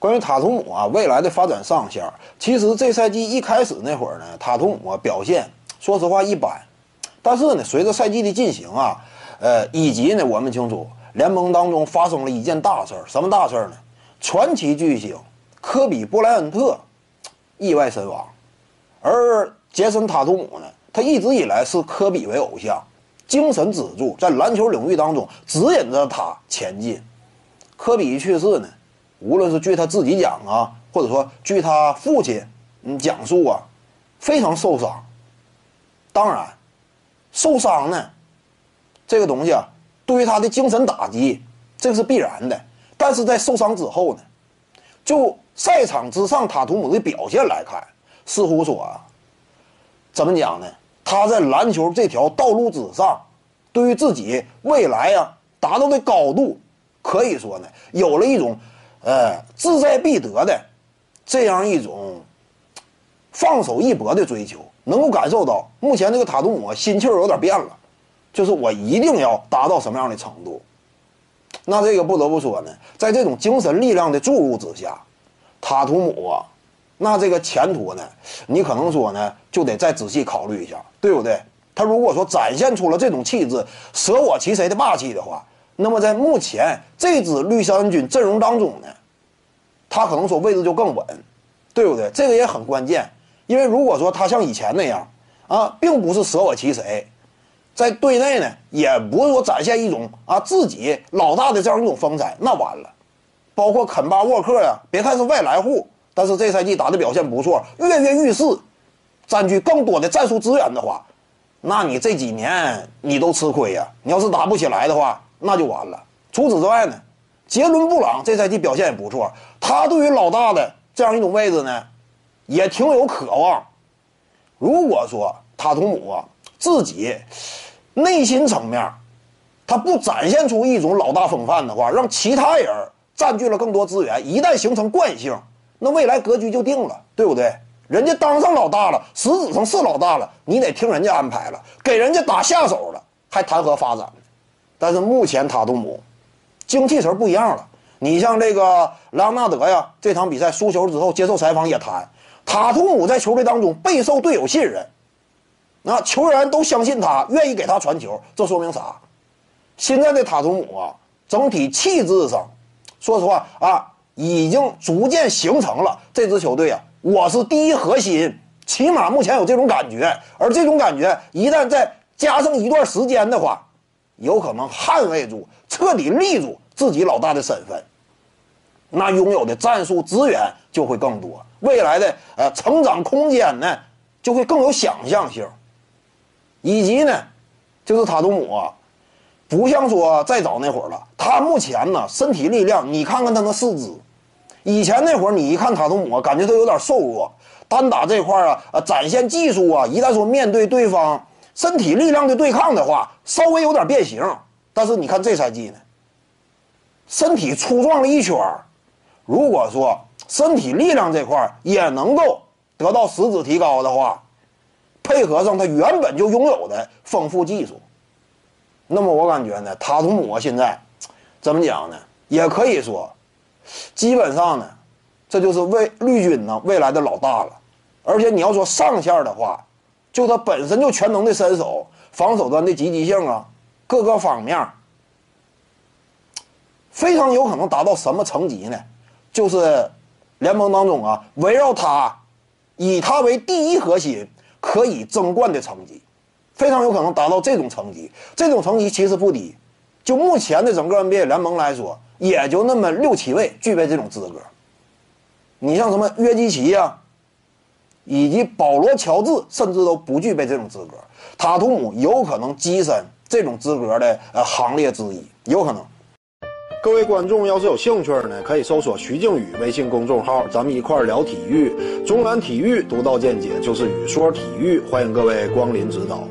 关于塔图姆啊未来的发展上限，其实这赛季一开始那会儿呢，塔图姆啊表现说实话一般。但是呢，随着赛季的进行啊，呃，以及呢，我们清楚联盟当中发生了一件大事儿，什么大事儿呢？传奇巨星科比布莱恩特意外身亡，而杰森塔图姆呢，他一直以来是科比为偶像，精神支柱，在篮球领域当中指引着他前进。科比一去世呢？无论是据他自己讲啊，或者说据他父亲嗯讲述啊，非常受伤。当然，受伤呢，这个东西啊，对于他的精神打击，这个是必然的。但是在受伤之后呢，就赛场之上塔图姆的表现来看，似乎说啊，怎么讲呢？他在篮球这条道路之上，对于自己未来啊达到的高度，可以说呢，有了一种。呃，志在必得的这样一种放手一搏的追求，能够感受到目前这个塔图姆心气儿有点变了，就是我一定要达到什么样的程度。那这个不得不说呢，在这种精神力量的注入之下，塔图姆啊，那这个前途呢，你可能说呢，就得再仔细考虑一下，对不对？他如果说展现出了这种气质，舍我其谁的霸气的话。那么在目前这支绿衫军阵容当中呢，他可能说位置就更稳，对不对？这个也很关键，因为如果说他像以前那样啊，并不是舍我其谁，在队内呢，也不是说展现一种啊自己老大的这样一种风采，那完了。包括肯巴沃克呀，别看是外来户，但是这赛季打的表现不错，跃跃欲试，占据更多的战术资源的话，那你这几年你都吃亏呀。你要是打不起来的话。那就完了。除此之外呢，杰伦布朗这赛季表现也不错。他对于老大的这样一种位置呢，也挺有渴望。如果说塔图姆啊自己内心层面他不展现出一种老大风范的话，让其他人占据了更多资源，一旦形成惯性，那未来格局就定了，对不对？人家当上老大了，实质上是老大了，你得听人家安排了，给人家打下手了，还谈何发展？但是目前塔图姆精气神不一样了。你像这个莱昂纳德呀，这场比赛输球之后接受采访也谈，塔图姆在球队当中备受队友信任，那球员都相信他，愿意给他传球。这说明啥？现在的塔图姆啊，整体气质上，说实话啊，已经逐渐形成了这支球队啊，我是第一核心，起码目前有这种感觉。而这种感觉一旦再加上一段时间的话，有可能捍卫住、彻底立住自己老大的身份，那拥有的战术资源就会更多，未来的呃成长空间呢就会更有想象性。以及呢，就是塔图姆啊，不像说再早那会儿了，他目前呢身体力量，你看看他那四肢，以前那会儿你一看塔图姆，啊感觉他有点瘦弱，单打这块啊，呃展现技术啊，一旦说面对对方。身体力量的对抗的话，稍微有点变形，但是你看这赛季呢，身体粗壮了一圈如果说身体力量这块也能够得到实质提高的话，配合上他原本就拥有的丰富技术，那么我感觉呢，塔图姆现在怎么讲呢？也可以说，基本上呢，这就是为绿军呢未来的老大了。而且你要说上线的话。就他本身就全能的身手，防守端的积极性啊，各个方面非常有可能达到什么层级呢？就是联盟当中啊，围绕他，以他为第一核心可以争冠的层级，非常有可能达到这种层级。这种层级其实不低，就目前的整个 NBA 联盟来说，也就那么六七位具备这种资格。你像什么约基奇呀？以及保罗·乔治甚至都不具备这种资格，塔图姆有可能跻身这种资格的呃行列之一，有可能。各位观众要是有兴趣呢，可以搜索徐静宇微信公众号，咱们一块聊体育。中南体育独到见解就是语说体育，欢迎各位光临指导。